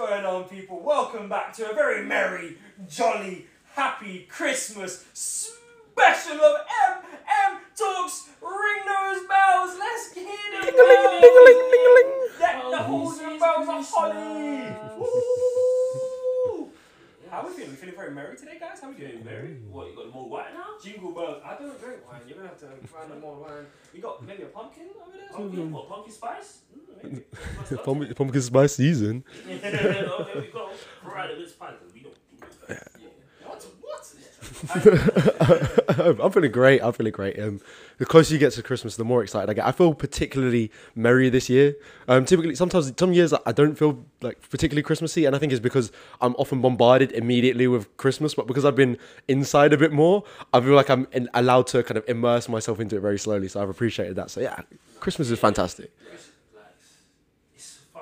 going on, people? Welcome back to a very merry, jolly, happy Christmas special of MM Talks. Ring those bells. Let's hear the bells. Deck the halls with bells of holly. Woo! How are we feeling? We feeling very merry today, guys? How are we doing? Merry? what you got more wine now? Jingle bells. I don't drink wine. You're gonna have to find them more wine. We got maybe a pumpkin over there. Pumpkin, what pumpkin spice? Mm, maybe. Pumpkin, pumpkin spice season. Yeah, there we go. Right, it's spice. 'cause We don't do that. What? What? I'm feeling great. I'm feeling great. Um, the closer you get to Christmas, the more excited I get. I feel particularly merry this year. Um, typically, sometimes some years I don't feel like particularly Christmassy, and I think it's because I'm often bombarded immediately with Christmas. But because I've been inside a bit more, I feel like I'm in, allowed to kind of immerse myself into it very slowly. So I've appreciated that. So yeah, Christmas is fantastic. It's like,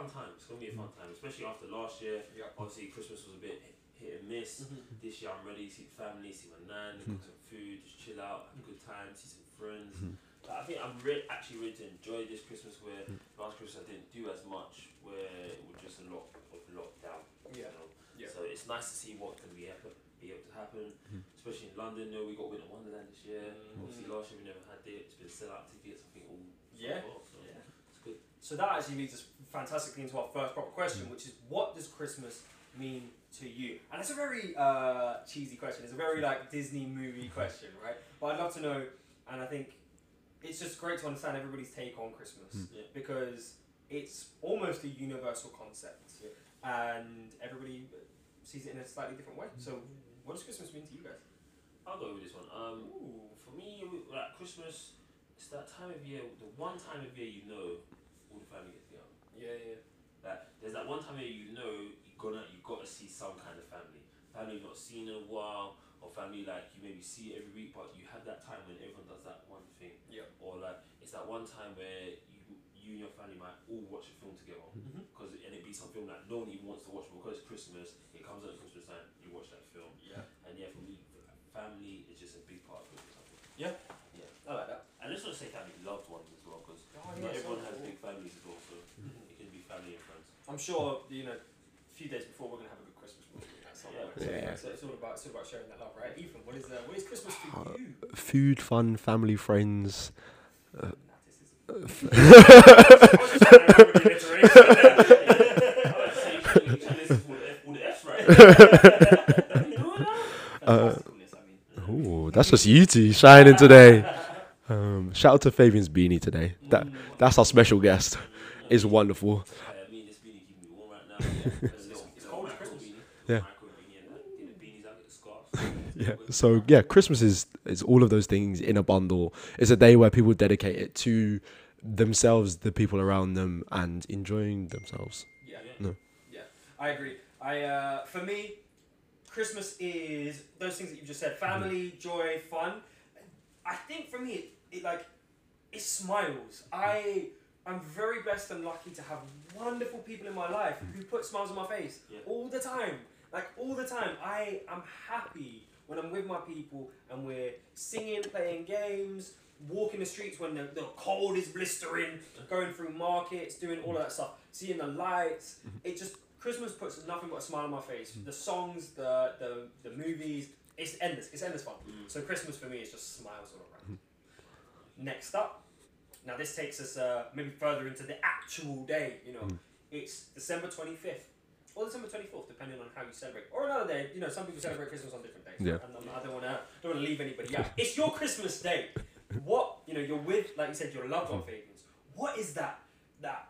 a fun time. It's gonna be a fun time, especially after last year. Obviously, Christmas was a bit hit- hit and miss. This year, I'm ready to see family, see my nan, hmm. cook some food, just chill out, have a good time, see some friends. Hmm. But I think I'm re- actually ready to enjoy this Christmas. Where hmm. last Christmas I didn't do as much, where it was just a lot of lockdown. Yeah. You know? Yeah. So it's nice to see what can be able, be able to happen, especially in London. You know, we got Winter Wonderland this year. Mm. Obviously, last year we never had it. It's been sell out tickets. I think all. Yeah. sold out, So Yeah. It's good. So that actually leads us fantastically into our first proper question, which is what does Christmas mean to you? And it's a very uh, cheesy question. It's a very like Disney movie question, right? But I'd love to know, and I think it's just great to understand everybody's take on Christmas Yeah. because it's almost a universal concept, and everybody sees it in a slightly different way. So, what does Christmas mean to you guys? I'll go with this one. Um, Ooh. for me, like Christmas, it's that time of year, the one time of year you know all the family get together. Yeah, yeah. Like, there's that one time of year you know you're gonna, you got to see some kind of family. Family you've not seen in a while, or family like you maybe see every week, but you have that time when everyone does that one thing. Yeah. Or like, it's that one time where you, you and your family might all watch a film together. Mhm. Cause, and it be some film that no one even wants to watch because it's Christmas, it comes out at Christmas time, you watch that film. Yeah. And yeah, for me, family is just a big part of it. Yeah. Yeah. I like that. And let's not say family, loved ones as well, because Oh, not yeah, everyone has cool. big families as well, so it can be family and friends. I'm sure you know. A few days before, we're gonna have a good Christmas movie at Yeah. point. So, Yeah. so it's all about it's all about sharing that love, right? Ethan, what is uh, what is Christmas for you? Food, fun, family, friends. Nah, this is- I was just trying to remember the alliteration there. I was saying, you should listen to all the F- all the Fs right. You know that? Uh, Fantasticness, Ooh, that's just you two shining today. Um, shout out to Fabian's beanie today. That that's our special guest. It's wonderful. scarves. Yeah. So yeah, Christmas is is all of those things in a bundle. It's a day where people dedicate it to themselves, the people around them, and enjoying themselves. Yeah. Yeah. No. Yeah, I agree. I uh, for me, Christmas is those things that you just said: family, joy, fun. I think for me, it, it like it smiles. I I'm very blessed and lucky to have wonderful people in my life who put smiles on my face Yeah. all the time. Like all the time, I am happy when I'm with my people and we're singing, playing games, walking the streets when the, the cold is blistering, going through markets, doing all of that stuff, seeing the lights. It just Christmas puts nothing but a smile on my face. The songs, the the, the movies, it's endless. It's endless fun. Mm. So Christmas for me is just smiles all around. Next up, now this takes us uh, maybe further into the actual day. You know, it's December twenty fifth. Or December twenty fourth, depending on how you celebrate, or another day. You know, some people celebrate Christmas on different days. Yeah. And I'm- I don't want to, don't want to leave anybody out. It's your Christmas day. What you know, you're with, like you said, your loved one, Fabians. What is that that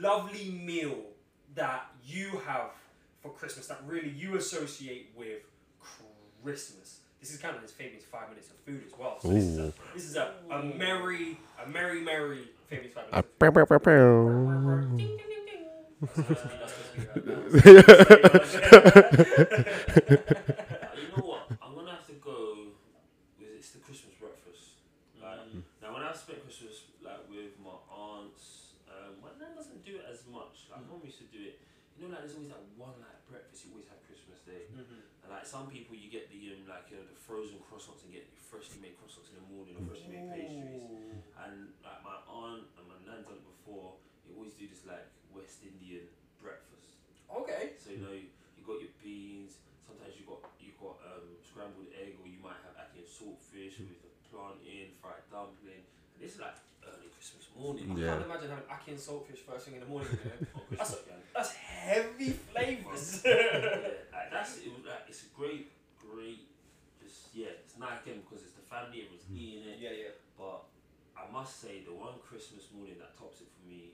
lovely meal that you have for Christmas that really you associate with Christmas? This is kind of this Fabian's five minutes of food as well. So this is a, Ooh. this is a, a merry, a merry, merry Fabian's five minutes. of pew, pew, food. you know what? I'm gonna have to go it's the Christmas breakfast. Like now, when I spent Christmas like with my aunts, um, my nan doesn't do it as much. Like mum used to do it. You know, like there's always that one like breakfast you always have Christmas Day. Mhm. And like some people, you get the um, like you know the frozen croissants and get freshly made croissants in the morning or freshly made pastries. And like my aunt and my nan done it before. They always do this like West Indian breakfast. Okay. So you know you, got your beans. Sometimes you got you got um, scrambled egg, or you might have ackee and saltfish with a plantain, fried dumpling. And this is like early Christmas morning. Yeah. I can't imagine having ackee and saltfish first thing in the morning. You know? Oh, that's, that's heavy flavors. yeah, like that's it was, like, it's a great, great. Just yeah, it's nice again because it's the family. Everyone's was eating it. Yeah, yeah. But I must say the one Christmas morning that tops it for me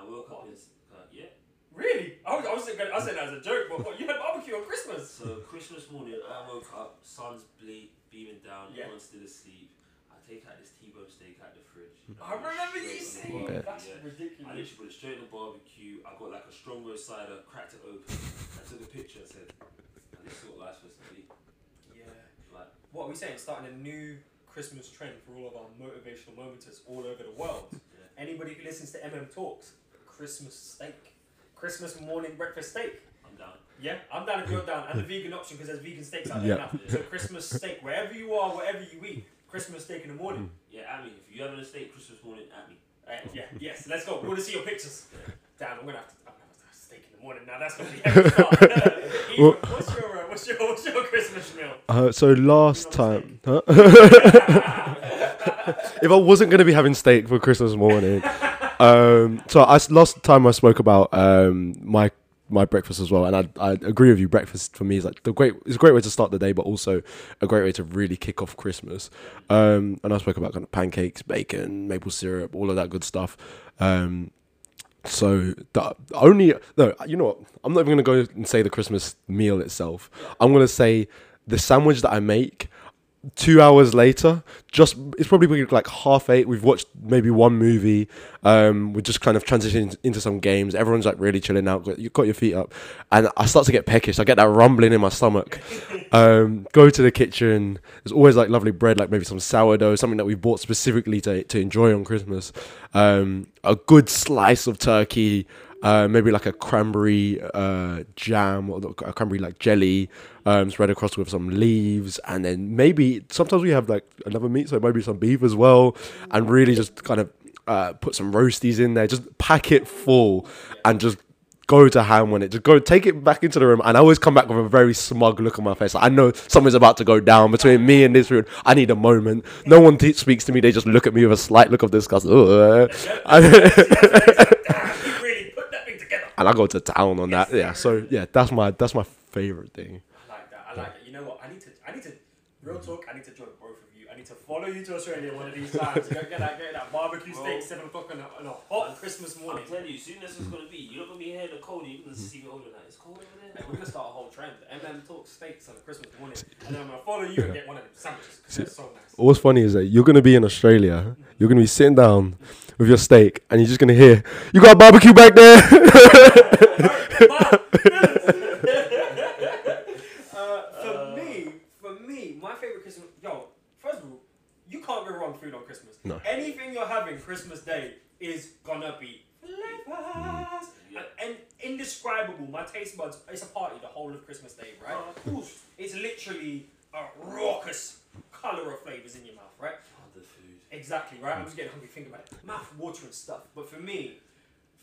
When I woke up, in, uh, yeah. Really? I was, I was gonna, I said that as a joke, but what, you had barbecue on Christmas? So Christmas morning, I woke up, sun's ble- beaming down, Yeah. everyone's still asleep. I take out this T-bone steak out of the fridge. I remember you Straight saying on that's yeah. I ridiculous. literally put it straight in the barbecue. I got like a strong roast cider, cracked it open. I took a picture and said, "And this is what life's supposed to be." Yeah. Like, What are we saying? Starting a new Christmas trend for all of our motivational momenters all over the world. yeah. Anybody who listens to MM Talks, Christmas steak, Christmas morning breakfast steak. I'm down. Yeah, I'm down if you're down, and the vegan option because there's vegan steaks out there Yeah. now. So Christmas steak, wherever you are, whatever you eat, Christmas steak in the morning. Yeah, at me. If you're having a steak Christmas morning, at me. Uh, yeah, yes, let's go. We want to see your pictures. Damn, I'm gonna have to. I'm gonna have to have steak in the morning now. That's gonna be heavy Well- what's your uh, what's your what's your Christmas meal? Uh, so last time, huh? if I wasn't gonna be having steak for Christmas morning, um, so I last time I spoke about um my my breakfast as well, and I I agree with you. Breakfast for me is like the great. It's a great way to start the day, but also a great way to really kick off Christmas. Um, and I spoke about kind of pancakes, bacon, maple syrup, all of that good stuff. Um, so the only no, you know what? I'm not even gonna go and say the Christmas meal itself. I'm gonna say the sandwich that I make. Two hours later, just it's probably like half eight. We've watched maybe one movie. Um, we're just kind of transitioning into some games. Everyone's like really chilling out. You've got your feet up, and I start to get peckish. I get that rumbling in my stomach. Um, go to the kitchen. There's always like lovely bread, like maybe some sourdough, something that we bought specifically to to enjoy on Christmas. Um, a good slice of turkey, uh, maybe like a cranberry uh, jam or a cranberry like jelly, um, spread across with some leaves, and then maybe sometimes we have like another meat, so maybe some beef as well, and really just kind of uh, put some roasties in there, just pack it full, and just go to ham on it. Just go take it back into the room, and I always come back with a very smug look on my face. Like, I know something's about to go down between me and this food. I need a moment. No one speaks to me. They just look at me with a slight look of disgust. Ugh. Damn, you really put that thing together. And I go to town on that. Yeah, so yeah, that's my that's my favorite thing. I like that. I like it. You know what? I need to. I need to. Real talk. I need to join both of you. I need to follow you to Australia one of these times. Go get that, get that barbecue Bro. steak seven o'clock on a, on a hot Christmas morning. I'm morning. telling you, soon as it's gonna be, you're not gonna be here in the cold. You're gonna see me over there. It's cold over Mate, there. we're gonna start a whole trend. MM talk steaks on a Christmas morning, and then I'm gonna follow you and get one of them sandwiches because they're so nice. What's funny is that you're gonna be in Australia. You're gonna be sitting down with your steak, and you're just gonna hear, "You got barbecue back there." uh, for me, for me, my favorite Christmas. Yo, first of all, you can't go wrong food on Christmas. No. Anything you're having Christmas Day is gonna be flavors Yeah. and, and indescribable. My taste buds. It's a party the whole of Christmas Day, right? Oh, of. It's literally a raucous color of flavors in your mouth, right? The food. Exactly, right? I'm just getting hungry thinking about it. Mouth watering stuff. But for me,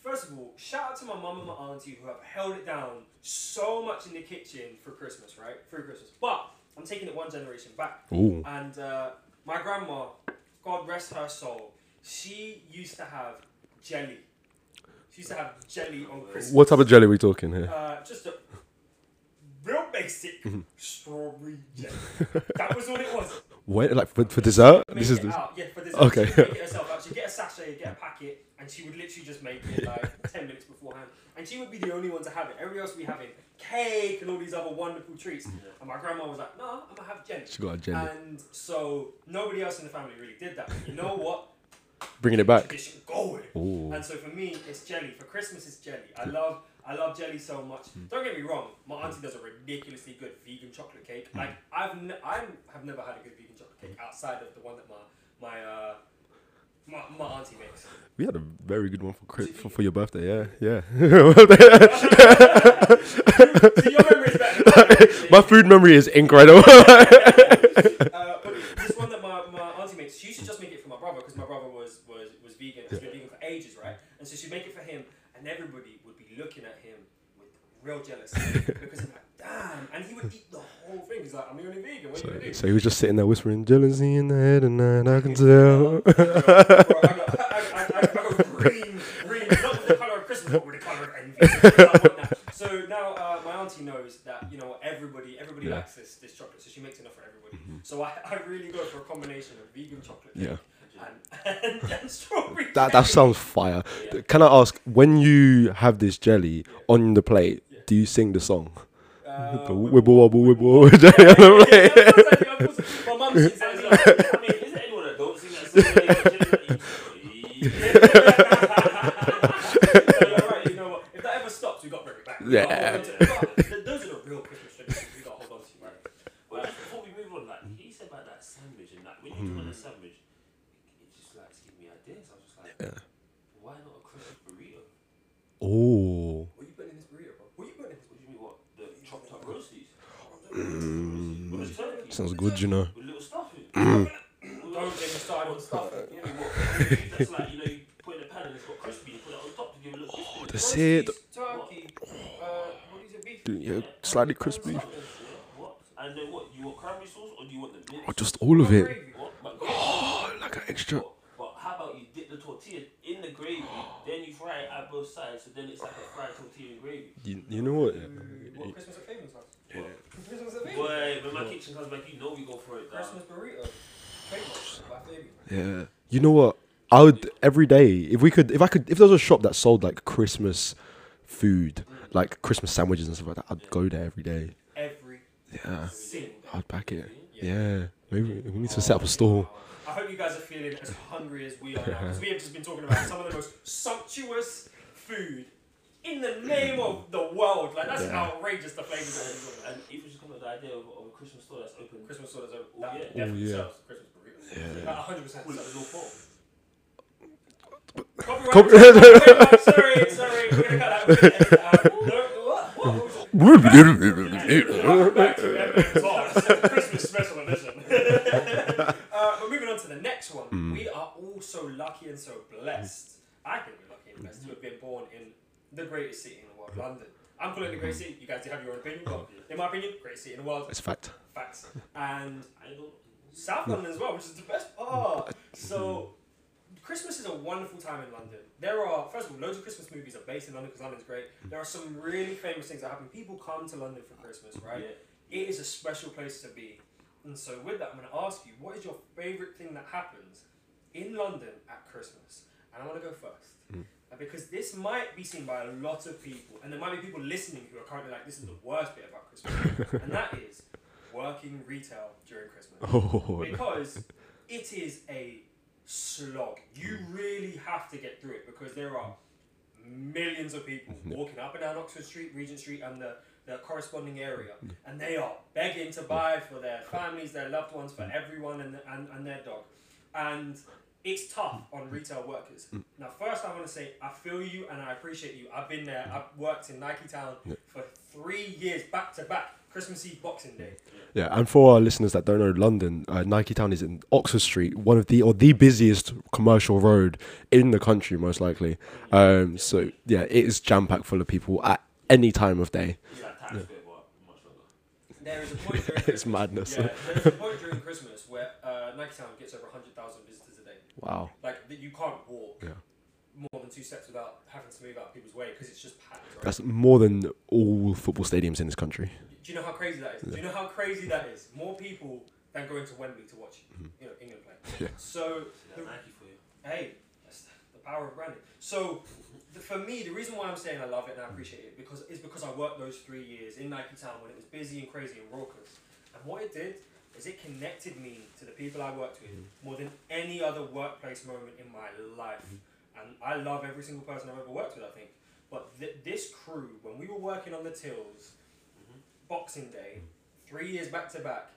first of all, shout out to my mum and my auntie who have held it down so much in the kitchen for Christmas, right? Through Christmas. But I'm taking it one generation back. Ooh. And uh, my grandma, God rest her soul, she used to have jelly. She used to have jelly on Christmas. What type of jelly are we talking here? Uh, just a real basic Mm-hmm. strawberry jelly. that was all it was. Wait, like for, for dessert? Make This is the, out. Yeah, for dessert. Okay. She make it herself out. She'd get a sachet, get a packet, and she would literally just make it like 10 minutes beforehand. And she would be the only one to have it. Everybody else would be having cake and all these other wonderful treats. And my grandma was like, no, I'm going to have jelly. she got a jelly. And so nobody else in the family really did that. But you know what? Bringing it back. Tradition, go with it. Ooh. And so for me, it's jelly. For Christmas, it's jelly. I love, I love jelly so much. Don't get me wrong. My auntie does a ridiculously good vegan chocolate cake. Like I've, ne- I have never had a good vegan chocolate cake outside of the one that my, my, uh, my, my auntie makes. We had a very good one for Chris, for, for your birthday. Yeah, yeah. so your memory is better. Than mine. my food memory is incredible. Uh, but this one that my, my auntie makes, she used to just make it for my brother because my brother was, was, was vegan. He's been vegan for ages, right? And so she'd make it for him, and everybody would be looking at him with real jealous because I'm like, damn, and he would eat the whole thing. He's like, I'm the only vegan. What are So, you gonna do? so he was just sitting there whispering, jealousy in the head and night, I can tell. Green, green, not with the colour of Christmas, but with the colour of envy. So, I want that. So now uh, my auntie knows that you know everybody, everybody Yeah. likes this, this chocolate, so she makes enough for everybody. So I, I really go for a combination of vegan chocolate Yeah. and, and, and strawberry. That that sounds fire. Yeah. Can I ask, when you have this jelly on the plate, do you sing the song? Uh, The wibble wobble wibble Yeah, jelly on the yeah, plate. yeah, of course I do, of course. My mum sings that as. I mean, is there anyone that don't sing that song? when they got chilling at So you're right, you know what? If that ever stops, we got to bring it back. We gotta Yeah. hold on to it. But uh, uh, Those are the real Christmas traditions we got to hold on to, right? Well, just before we move on, like he said about that sandwich and that when you're doing a hmm. sandwich, it just like gave me ideas. I was just like, Yeah. why not a Christmas burrito? Oh. A pan and it's got crispy. You know. it on top to give it a little crispy. That's it. Turkey, uh, what is it, beef? Yeah, slightly crispy. What? And then what? You want or do you want the mint? Oh, just all of it. But Oh, like an extra. But, but how about you dip the tortilla in the gravy, then you fry it at both sides, so then it's like a fried tortilla and gravy. You, you know what? What Christmas at Fabian's house? Yeah. Christmas at Fabian's. Boy, when my kitchen comes back, you know we go for it. dog. Christmas burrito. Famous by Fabian. Yeah. You know what? I would every day if we could if I could if there was a shop that sold like Christmas food, mm. like Christmas sandwiches and stuff like that, I'd go there every day. Every Yeah. single day. I'd back it. Yeah. Maybe we need to set up a oh, store. I hope you guys are feeling as hungry as we are now because we have just been talking about some of the most sumptuous food in the name of the world. Like that's Yeah. outrageous the flavors that are in And if we just come up with the idea of, of a Christmas store that's open, Christmas sodas. Are, Oh, that yeah. definitely Oh, yeah. sells Christmas burritos. Yeah. That 100% call it a sells. little fall. Copyright. Copy- Copyright. sorry, sorry. We're gonna cut that. We're gonna edit that out. No, what? What? What was it? Welcome back to Evan Talks, Christmas special edition. uh, but moving on to the next one, Mm. we are all so lucky and so blessed. I think we're lucky and blessed to have been born in the greatest city in the world, London. I'm calling it the greatest city. You guys do have your own opinion, but in my opinion, greatest city in the world. It's a fact. Facts. And I don't. South London as well, which is the best part. Mm. So, Christmas is a wonderful time in London. There are, first of all, loads of Christmas movies are based in London because London's great. Mm. There are some really famous things that happen. People come to London for Christmas, right? Yeah. It is a special place to be. And so, with that, I'm going to ask you, what is your favourite thing that happens in London at Christmas? And I want to go first. Because this might be seen by a lot of people, and there might be people listening who are currently like, this is the worst bit about Christmas. and that is working retail during Christmas Oh, because it is a slog. You hmm. really have to get through it because there are millions of people walking up and down Oxford Street, Regent Street, and the, the corresponding area, hmm. and they are begging to buy for their families, their loved ones, for hmm. everyone and, and, and their dog. And it's tough on retail workers. Now, first, I want to say I feel you and I appreciate you. I've been there. I've worked in Nike Town for three years back to back. Christmas Eve, Boxing Day. Yeah, and for our listeners that don't know London, uh, Nike Town is in Oxford Street, one of the or the busiest commercial road in the country, most likely. Um, so yeah, it is jam packed full of people at any time of day. It's like Times Square, but much longer. There is a point during It's madness. Yeah, there's a point during Christmas where uh, Nike Town gets over 100,000 visitors a day. Wow. Like, that you can't walk Yeah. more than two steps without having to move out of people's way because it's just packed. Right? That's more than all football stadiums in this country. Do you know how crazy that is? Do you know how crazy that is? More people than going to Wembley to watch you know, England play. Mm-hmm. Yeah. So, See the, for you. hey, that's the power of branding. So, the, for me, the reason why I'm saying I love it and I appreciate it because is because I worked those three years in Nike Town when it was busy and crazy and raucous. And what it did is it connected me to the people I worked with mm. more than any other workplace moment in my life. Mm-hmm. And I love every single person I've ever worked with, I think. But th- this crew, when we were working on the tills, mm-hmm. Boxing Day, mm. three years back to back,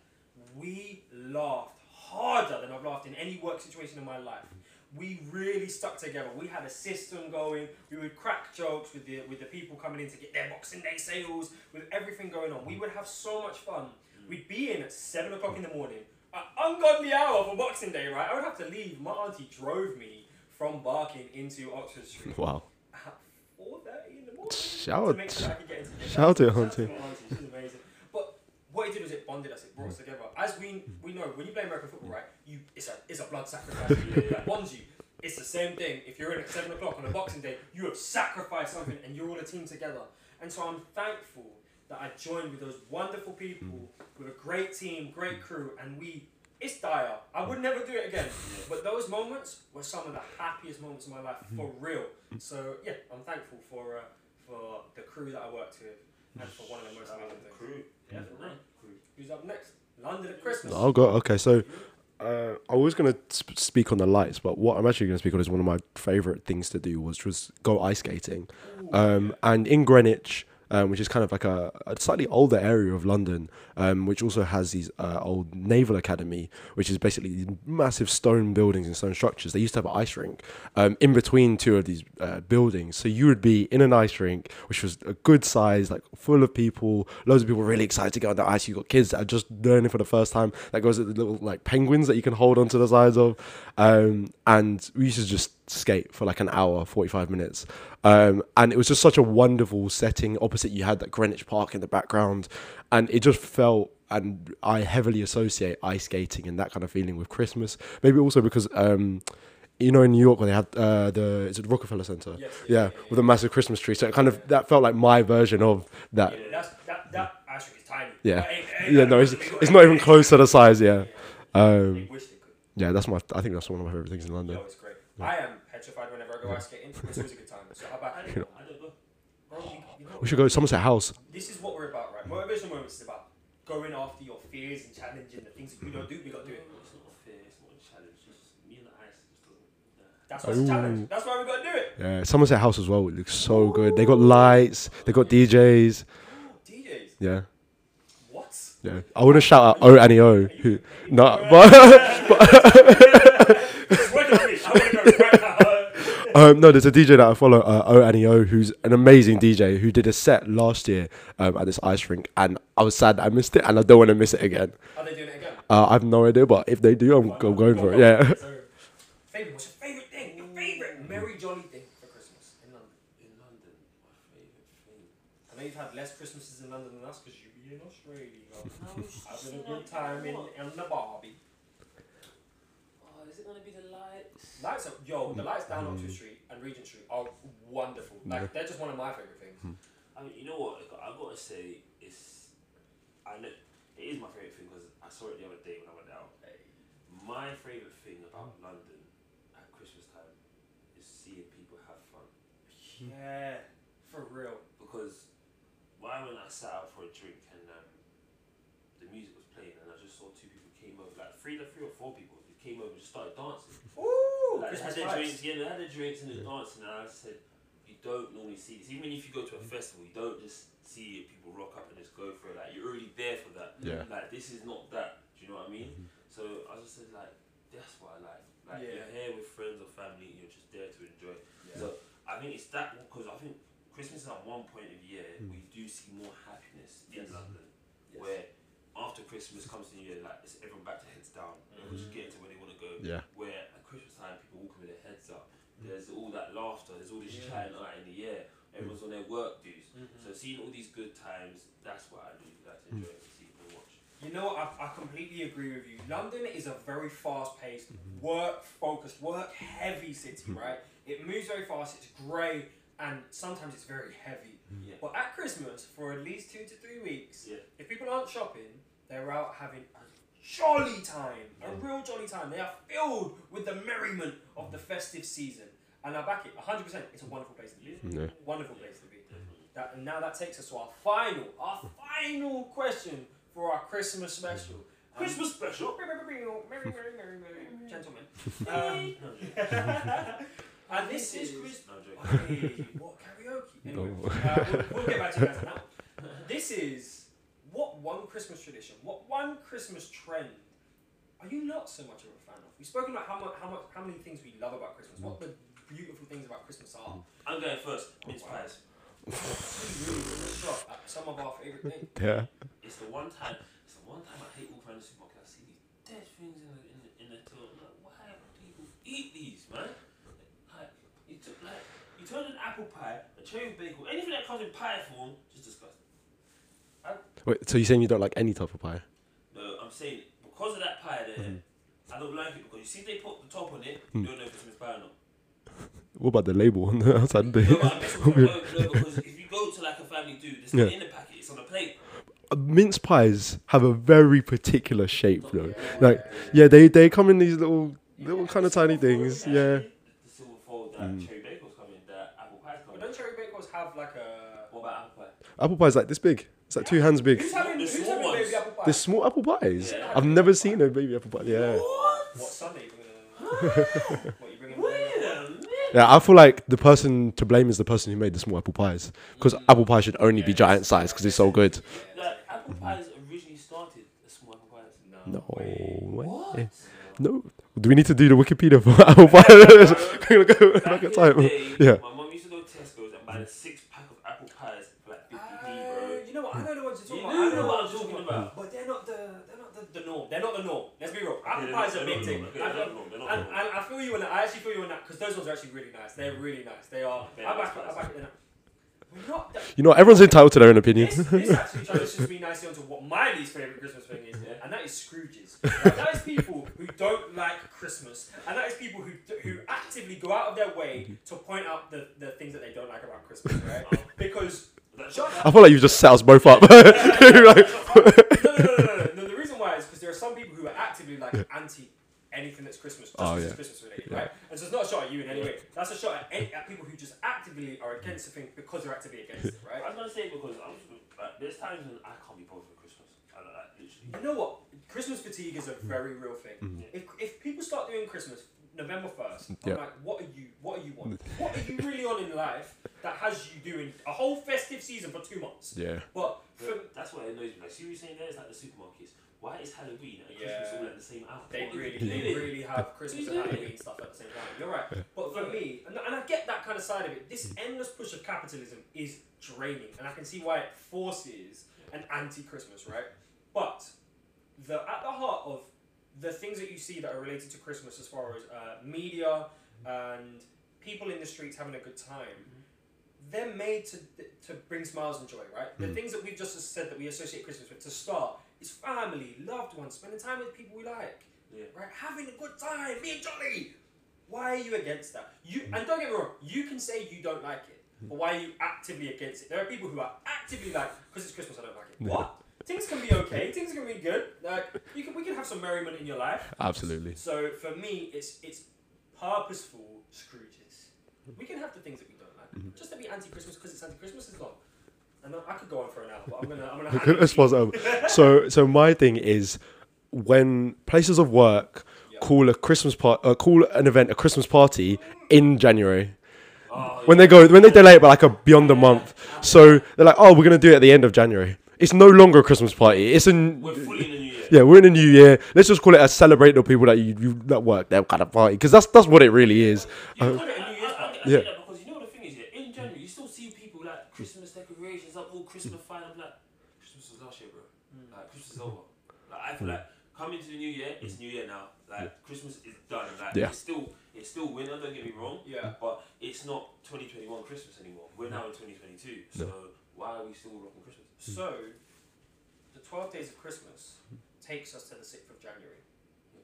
we laughed harder than I've laughed in any work situation in my life. Mm. We really stuck together. We had a system going. We would crack jokes with the with the people coming in to get their Boxing Day sales, with everything going on. We would have so much fun. We'd be in at seven o'clock in the morning, an ungodly hour for Boxing Day, right? I would have to leave. My auntie drove me from Barking into Oxford Street Wow. at four thirty in the morning Shout to sure out. could get into the Shout out to your auntie. auntie. She's amazing. But what it did was it bonded us. It brought us mm. together. As we we know, when you play American football, mm. right? You it's a it's a blood sacrifice. that bonds you. It's the same thing. If you're in at seven o'clock on a Boxing Day, you have sacrificed something, and you're all a team together. And so I'm thankful that I joined with those wonderful people, with a great team, great crew, and we. It's dire. I would never do it again. But those moments were some of the happiest moments of my life, for real. So yeah, I'm thankful for uh, for the crew that I worked with, and for one of the most amazing to the things. crew. Definitely. Crew. Who's up next? London at Christmas. I'll go. Okay, so uh, I was gonna sp- speak on the lights, but what I'm actually gonna speak on is one of my favorite things to do, which was go ice skating. Um, and in Greenwich, um, which is kind of like a, a slightly older area of London, um, which also has these uh, old naval academy, which is basically these massive stone buildings and stone structures. They used to have an ice rink um, in between two of these uh, buildings, so you would be in an ice rink, which was a good size, like full of people, loads of people really excited to go on the ice. You've got kids that are just learning for the first time. That goes at the little like penguins that you can hold onto the sides of, um, and we used to just skate for like an hour, forty five minutes. Um, and it was just such a wonderful setting. Opposite, you had that Greenwich Park in the background, and it just felt. And I heavily associate ice skating and that kind of feeling with Christmas. Maybe also because, um, you know, in New York where they had uh, the is it Rockefeller Center? Yes, Yeah, with a massive Christmas tree. So it kind of that felt like my version of that. Yeah, that's that that is tiny. Yeah. Ain't- ain't Yeah, no, it's, it's not even close to the size. Yeah, um, wish they could. yeah. That's my. I think that's one of my favorite things in London. No, it's great. I am petrified whenever I go ice skating. It's always a good time. So how about I don't know. I don't know. bro, you, you know, We should go to Somerset House. This is what we're about, right? Motivational moments is about going after your fears and challenging the things that you don't do. We got to do it. It's not fair. It's not a challenge. It's just me and the ice. Just doesn't. That's what's a Ooh. challenge. That's why we got to do it. Yeah, Somerset House as well. It looks so good. They got lights. They got DJs. DJs. Yeah, What? yeah. I want to shout out O Annie O. Who? No, but It's working for me. I want to go right now. Um, no. There's a DJ that I follow, uh, O Annie O, who's an amazing DJ who did a set last year um, at this ice rink, and I was sad that I missed it, and I don't want to miss it again. Are they doing it again? Uh, I have no idea, but if they do, I'm, I'm going for it. Yeah. So, favorite, what's your favorite thing? Your favorite merry jolly thing for Christmas in London? In London, my favourite thing. I know you've had less Christmases in London than us because you be in Australia. No, it's Having a good time in, in the Barbie. Is it gonna be the lights? Lights are, yo, the hmm. lights down Oxford hmm. Street and Regent Street are wonderful. Like, they're just one of my favorite things. Hmm. I mean, you know what? I have gotta say, it's. I know it is my favorite thing because I saw it the other day when I went out. My favorite thing about London at Christmas time is seeing people have fun. Yeah, for real. Because why when I sat out for a drink and um, the music was playing and I just saw two people came over, like three, three or four people, who came over and just started dancing. Ooh, Like they had Christmas their drinks, yeah, they had their drinks and they're dancing. And I said, you don't normally see this. Even if you go to a mm. festival, you don't just see people rock up and just go for it. Like you're already there for that. Yeah. Like this is not that. Do you know what I mean? Mm-hmm. So I just said like, that's what I like. Like Yeah. you're here with friends or family, you're just there to enjoy. Yeah. So I think it's that because I think Christmas is at one point of year mm. we do see more happiness in London, Yes. where after Christmas comes the new year, like it's everyone back to heads down, everyone just mm-hmm. getting to where they want to go Yeah. where at Christmas time people walking with their heads up. There's all that laughter. There's all this Yeah. chatting out in the air. Everyone's on their work dues. Mhm. So seeing all these good times, that's what I really mm. like to enjoy and see and watch. You know, I, I completely agree with you. London is a very fast paced, mm-hmm. work focused, work heavy city, mm-hmm. right? It moves very fast, it's grey, and sometimes it's very heavy. Yeah. But at Christmas, for at least two to three weeks, Yeah. if people aren't shopping, they're out having a jolly time, a real jolly time. They are filled with the merriment of the festive season. And I back it 100%. It's a wonderful place to be. Yeah. Wonderful place to be. That, and now that takes us to our final, our final question for our Christmas special. Um, Christmas special. Gentlemen. Um, and this is Chris. No, I'm joking. Hey, what karaoke? Anyway, No. uh, we'll, we'll get back to you guys on that. one. This is what one Christmas tradition, what one Christmas trend are you not so much of a fan of? We've spoken about how much, how much, how many things we love about Christmas. What mm. the beautiful things about Christmas are. Mm. I'm going first. Oh, Mince Wow. pies. We really took a shot at some of our favorite things. Yeah. It's the one time. It's the one time I hate walking around the supermarket. I see these dead things in the in the, in the till. I'm like, why do people eat these, man? Like, you took like you turn an apple pie, a cherry bagel, anything that comes in pie form, just disgusting. Wait, so you're saying you don't like any type of pie? No, I'm saying because of that pie there, Mm-hmm. I don't like it because you see they put the top on it, Hmm. you don't know if it's Christmas pie or not. What about the label on the outside? No, but I'm just talking about, no, because if you go to like a family do, it's not Yeah. in the packet, it's on the plate. mince pies have a very particular shape though. Like yeah, they they come in these little little kind of tiny things. Yeah. The silver fold that Mm. cherry bagels come in, that apple pies come But don't cherry bagels have like a? What about apple pie? Apple pie's like this big. It's like two hands big. Who's having, The who's small having baby apple pie? The small apple pies. Yeah. I've never seen a baby apple pie. Yeah. What? What Sunday? You bringing a, what you bringing? Wait a minute. Yeah, I feel like the person to blame is the person who made the small apple pies because mm. apple pie should only be giant size because it's so good. Like, apple mm-hmm. pies originally started as small apple pies. No way. What? No. Do we need to do the Wikipedia for apple pie? Go Back back in in time. day, Yeah. my mum used to go to Tesco's and buy the six I know know what what I'm talking about. But they're not the they're not the, the norm. They're not the norm. Let's be real. Apple they're pie is a big thing. I feel- not normal. They're not And, I feel you on that. I actually feel you on that because those ones are actually really nice. They're really nice. They are. I back. I back it. Not. You know, everyone's entitled to their own opinions. this, this actually transitions me nicely onto what my least favorite Christmas thing is, and that is Scrooges. Right, that is people who don't like Christmas, and that is people who who actively go out of their way to point out the, the things that they don't like about Christmas, right? Because shut I feel like you've just set us both up. No, no, no, no, no, no. The reason why is because there are some people who are actively like anti anything that's Christmas, just Oh, because yeah. it's Christmas related, Yeah. right? And so it's not a shot at you in any way. That's a shot at, any, at people who just actively are against the thing because they're actively against it, right? I was gonna say because I'm just, like, there's times when I can't be bothered with Christmas. I don't like literally. You know what? Christmas fatigue is a very real thing. Mm-hmm. If, if people start doing Christmas November first, I'm Yeah. like, what are you? What are you on? what are you really on in life that has you doing a whole festive season for two months? yeah. But for, But that's what annoys me. Like, see what you're saying there? It's like the supermarkets. Why is Halloween and Yeah. Christmas all at the same hour? They What really, they really have Christmas and Halloween stuff at the same time. You're right. But for me, and, and I get that kind of side of it, this endless push of capitalism is draining, and I can see why it forces an anti-Christmas, right? But the at the heart of the things that you see that are related to Christmas, as far as uh, media and people in the streets having a good time, they're made to to bring smiles and joy, right? The things that we've just said that we associate Christmas with to start is family, loved ones, spending time with people we like, Yeah. right? Having a good time, being jolly. Why are you against that? You and don't get me wrong, you can say you don't like it, but why are you actively against it? There are people who are actively like, because it's Christmas, I don't like it. What? Things can be okay. Things can be good. Like you can, we can have some merriment in your life. Absolutely. So for me, it's it's purposeful Scrooges. We can have the things that we don't like, just to be anti-Christmas because it's anti-Christmas is long. And I could go on for an hour, but I'm gonna I'm gonna. hand it Let's to pause you. it over. So, so my thing is when places of work Yeah. call a Christmas part, uh, call an event a Christmas party in January. Oh, When they go, when they delay it by like a beyond a month, so they're like, oh, we're gonna do it at the end of January. It's no longer a Christmas party. It's an We're fully in the new year. yeah, we're in a new year. Let's just call it a celebrate the people that you, you that work their kind of party because that's that's what it really is. You Uh, call it a New Year's. I, I, I Yeah. that because you know the thing is, yeah, in January you still see people like Christmas decorations up, all Christmas fine. I'm like, Christmas was last year, bro. Like Christmas is over. Like I feel like coming to the new year, it's New Year now. Like Christmas is done. Like Yeah. it's still it's still winter. Don't get me wrong. Yeah. But it's not 2021 Christmas anymore. We're now in 2022. So why are we still rocking Christmas? So, the 12 days of Christmas takes us to the 6th of January.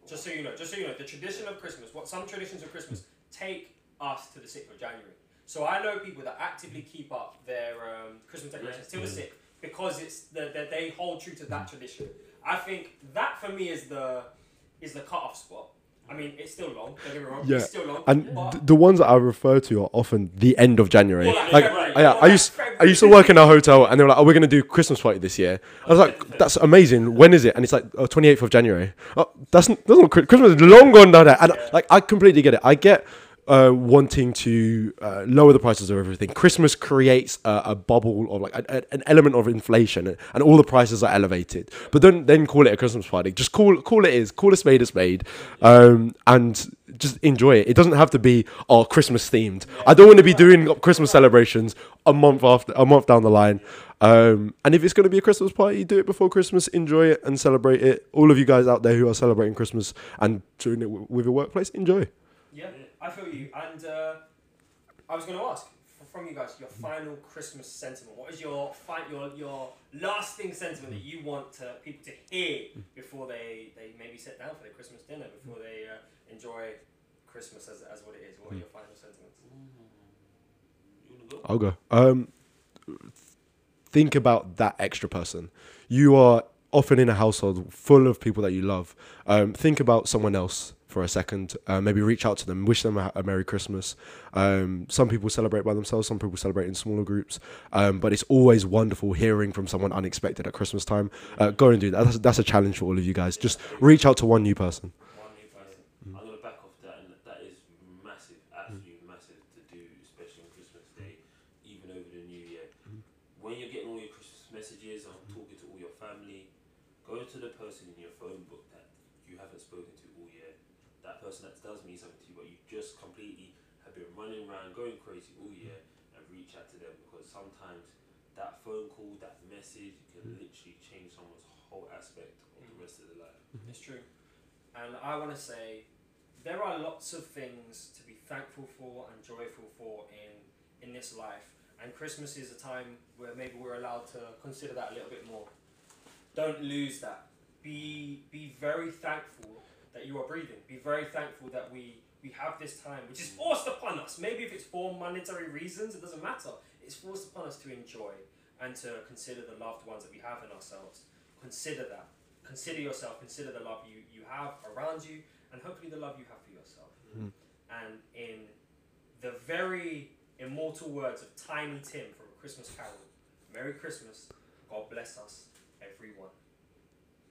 Just so you know, just so you know, the tradition of Christmas, what some traditions of Christmas take us to the 6th of January. So I know people that actively keep up their um, Christmas decorations till the 6th because it's the, the, they hold true to that tradition. I think that for me is the is the cut-off spot. I mean, it's still long. Don't get me wrong. Yeah. It's still long. And th- the ones that I refer to are often the end of January. Well, like Like, February. I, yeah, I used I used to work in a hotel, and they were like, "Oh, we're gonna do Christmas party this year." I was like, "That's amazing. When is it?" And it's like, uh, "Oh, 28th of January." Oh, that's that's not Christmas is long gone down there. And like, I completely get it. I get. Uh, wanting to uh, lower the prices of everything. Christmas creates a, a bubble of like a, a- an element of inflation, and, and all the prices are elevated. But don't then call it a Christmas party. Just call call it is. Call a spade a spade, um, and just enjoy it. It doesn't have to be oh Christmas themed. I don't want to be doing Christmas celebrations a month after a month down the line. Um, and if it's going to be a Christmas party, do it before Christmas. Enjoy it and celebrate it. All of you guys out there who are celebrating Christmas and doing it w- with your workplace, enjoy. Yeah, I feel you. And uh, I was going to ask, from you guys your final Christmas sentiment. What is your fi- your your lasting sentiment that you want to, people to hear before they, they maybe sit down for their Christmas dinner, before they uh, enjoy Christmas as, as what it is? What are your final sentiments? Go? I'll go. Um, think about that extra person. You are often in a household full of people that you love. Um, think about someone else for a second. Uh, maybe reach out to them, wish them a, a Merry Christmas. Um, some people celebrate by themselves, some people celebrate in smaller groups. Um, but it's always wonderful hearing from someone unexpected at Christmas time. Uh, go and do that. That's, that's a challenge for all of you guys. Just reach out to one new person. One new person. I'm gonna back off that, and that is massive, absolutely massive to do, especially on Christmas Day, even over the New Year. When you're getting all your Christmas messages or talking to all your family, go to the person in your phone book that you haven't spoken to all year. That person that does mean something to you, but you just completely have been running around, going crazy all year, and reach out to them because sometimes that phone call, that message can mm. literally change someone's whole aspect of the mm. rest of their life. Mm-hmm. It's true. And I want to say there are lots of things to be thankful for and joyful for in in this life. And Christmas is a time where maybe we're allowed to consider that a little bit more. Don't lose that. Be be very thankful that you are breathing. Be very thankful that we we have this time, which is forced upon us. Maybe if it's for monetary reasons, it doesn't matter. It's forced upon us to enjoy and to consider the loved ones that we have in ourselves. Consider that consider yourself, consider the love you, you have around you, and hopefully the love you have for yourself. Mhm. And in the very immortal words of Tiny Tim from A Christmas Carol, Merry Christmas, God bless us, everyone.